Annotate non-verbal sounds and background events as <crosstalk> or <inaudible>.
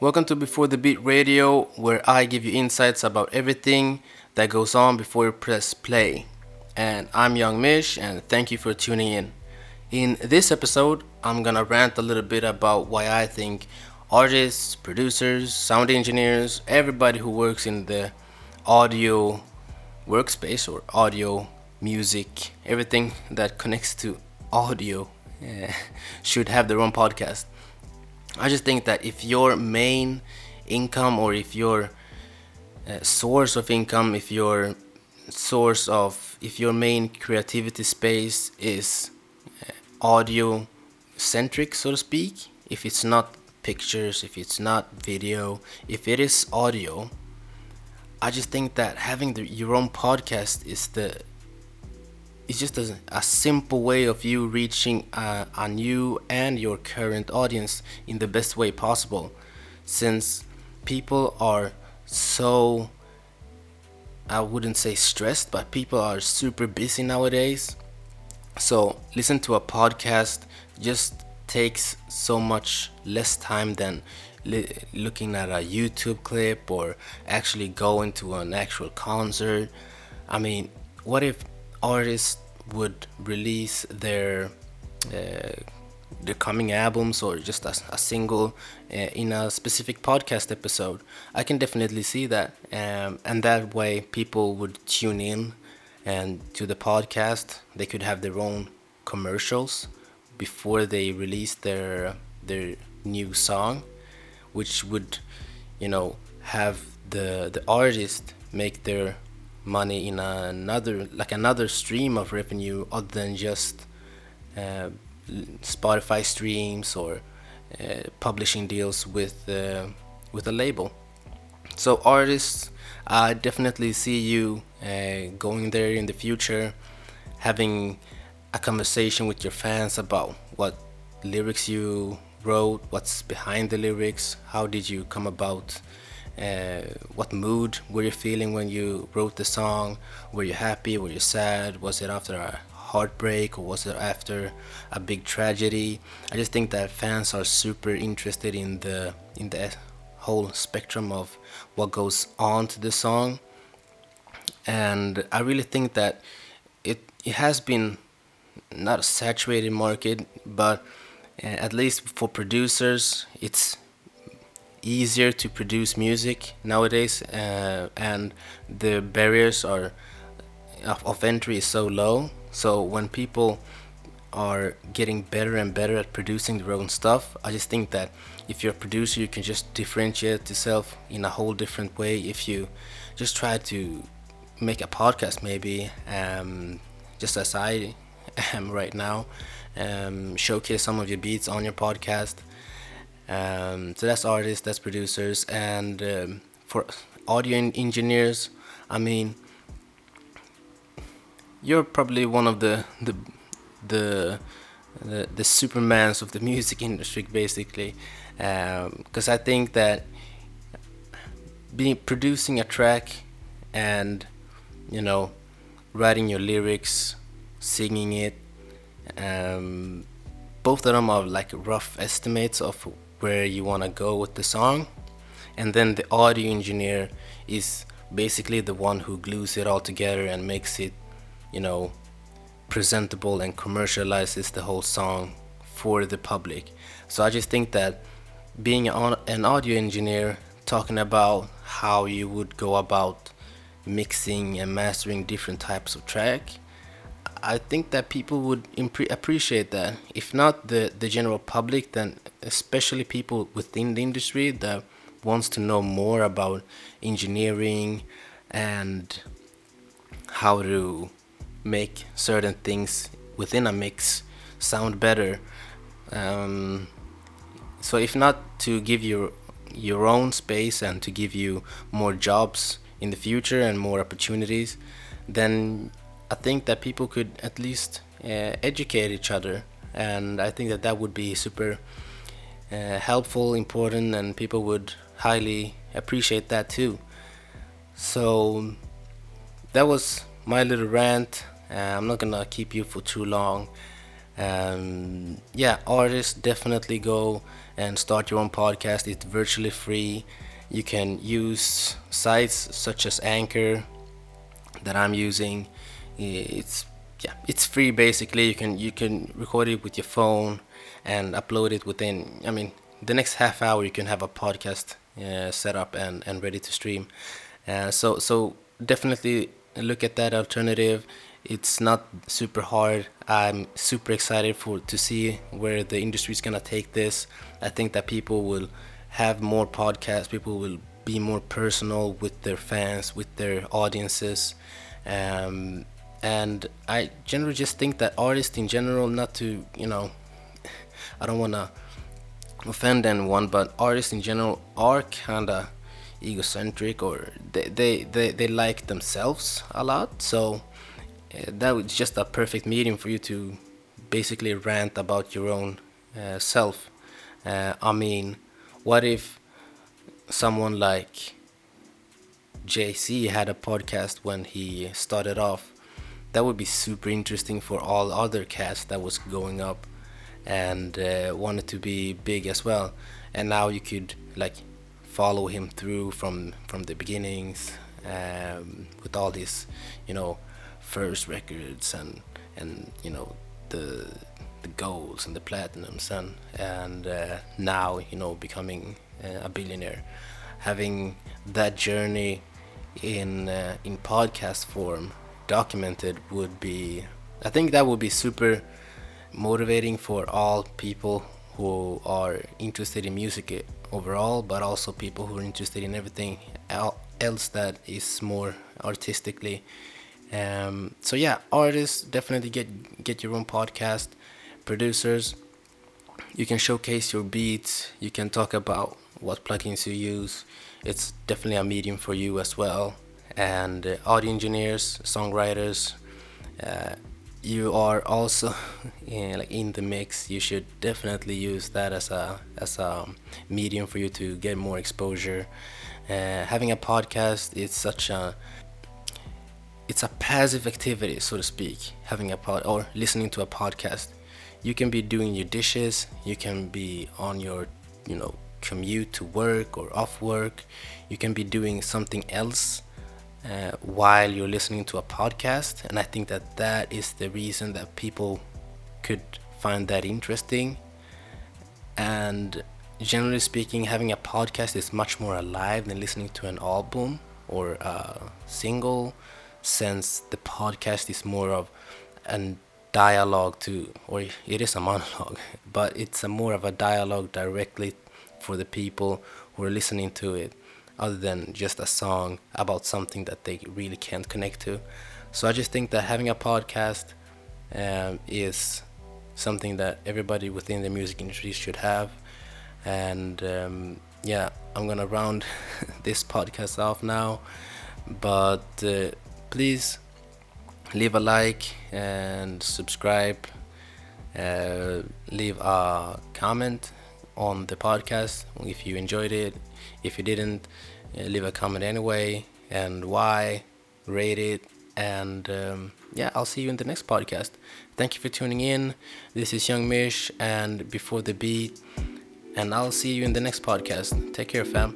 Welcome to Before the Beat Radio, where I give you insights about everything that goes on before you press play. And I'm Young Mish, and thank you for tuning in. In this episode, I'm gonna rant a little bit about why I think artists, producers, sound engineers, everybody who works in the audio workspace or audio, music, everything that connects to audio uh, <laughs> should have their own podcast. I just think that if your main income or if your uh, source of income, if your source of, if your main creativity space is uh, audio centric, so to speak, if it's not pictures, if it's not video, if it is audio, I just think that having the, your own podcast is the it's just a, a simple way of you reaching a, a new and your current audience in the best way possible since people are so I wouldn't say stressed, but people are super busy nowadays. So, listen to a podcast just takes so much less time than li- looking at a YouTube clip or actually going to an actual concert. I mean, what if artists would release their uh, their coming albums or just a, a single uh, in a specific podcast episode. I can definitely see that, um, and that way people would tune in and to the podcast. They could have their own commercials before they release their their new song, which would, you know, have the the artist make their money in another like another stream of revenue other than just uh, Spotify streams or uh, publishing deals with uh, with a label. So artists, I definitely see you uh, going there in the future, having a conversation with your fans about what lyrics you wrote, what's behind the lyrics, how did you come about uh, what mood were you feeling when you wrote the song? Were you happy? Were you sad? Was it after a heartbreak or was it after a big tragedy? I just think that fans are super interested in the in the whole spectrum of what goes on to the song, and I really think that it it has been not a saturated market, but uh, at least for producers, it's easier to produce music nowadays, uh, and the barriers are of, of entry is so low. So when people are getting better and better at producing their own stuff, I just think that if you're a producer, you can just differentiate yourself in a whole different way. If you just try to make a podcast, maybe um, just as I am right now, um, showcase some of your beats on your podcast um, so that's artists, that's producers, and um, for audio engineers, I mean, you're probably one of the the the the, the supermans of the <laughs> music industry, basically, because um, I think that being producing a track and you know writing your lyrics, singing it, um, both of them are like rough estimates of where you want to go with the song. And then the audio engineer is basically the one who glues it all together and makes it you know presentable and commercializes the whole song for the public. So i just think that being an audio engineer talking about how you would go about mixing and mastering different types of track I think that people would impre- appreciate that. If not the, the general public, then especially people within the industry that wants to know more about engineering and how to make certain things within a mix sound better. Um, so if not to give you your own space and to give you more jobs in the future and more opportunities, then I think that people could at least uh, educate each other, and I think that that would be super uh, helpful, important, and people would highly appreciate that too. So that was my little rant. Uh, I'm not gonna keep you for too long. Um, yeah, artists definitely go and start your own podcast. It's virtually free. You can use sites such as Anchor that I'm using. It's yeah, it's free basically. You can you can record it with your phone and upload it within. I mean, the next half hour you can have a podcast uh, set up and and ready to stream. Uh, so so definitely look at that alternative. It's not super hard. I'm super excited for to see where the industry is gonna take this. I think that people will have more podcasts. People will be more personal with their fans, with their audiences. Um, and I generally just think that artists in general, not to you know, I don't want to offend anyone, but artists in general are kind of egocentric or they, they, they, they like themselves a lot. So uh, that was just a perfect medium for you to basically rant about your own uh, self. Uh, I mean, what if someone like Z had a podcast when he started off? That would be super interesting for all other cats that was going up and uh, wanted to be big as well. And now you could like follow him through from from the beginnings um, with all these, you know, first records and and you know the the golds and the platinums and and uh, now you know becoming uh, a billionaire having that journey in uh, in podcast form documented would be I think that would be super motivating for all people who are interested in music overall but also people who are interested in everything else that is more artistically um, so yeah, artists definitely get get your own podcast. Producers, you can showcase your beats. You can talk about what plugins you use. It's definitely a medium for you as well. And uh, audio engineers, songwriters, uh, you are also <laughs> in, like in the mix. You should definitely use that as a as a medium for you to get more exposure. Uh, having a podcast is such a it's a passive activity, so to speak, having a pod or listening to a podcast. You can be doing your dishes, you can be on your, you know, commute to work or off work. You can be doing something else uh, while you're listening to a podcast, and I think that that is the reason that people could find that interesting. And generally speaking, having a podcast is much more alive than listening to an album or a single since the podcast is more of a dialogue to or it is a <laughs> monologue but it's a more of a dialogue directly for the people who are listening to it other than just a song about something that they really can't connect to. So i just think that having a podcast um, is something that everybody within the music industry should have. And um, yeah i'm gonna round <laughs> this podcast off now. But uh, please leave a like and subscribe. Uh, leave a comment on the podcast if you enjoyed it. If you didn't, uh, leave a comment anyway and why. Rate it. And um, yeah, I'll see you in the next podcast. Thank you for tuning in. This is Young Mish and Before the Beat. And I'll see you in the next podcast. Take care, fam.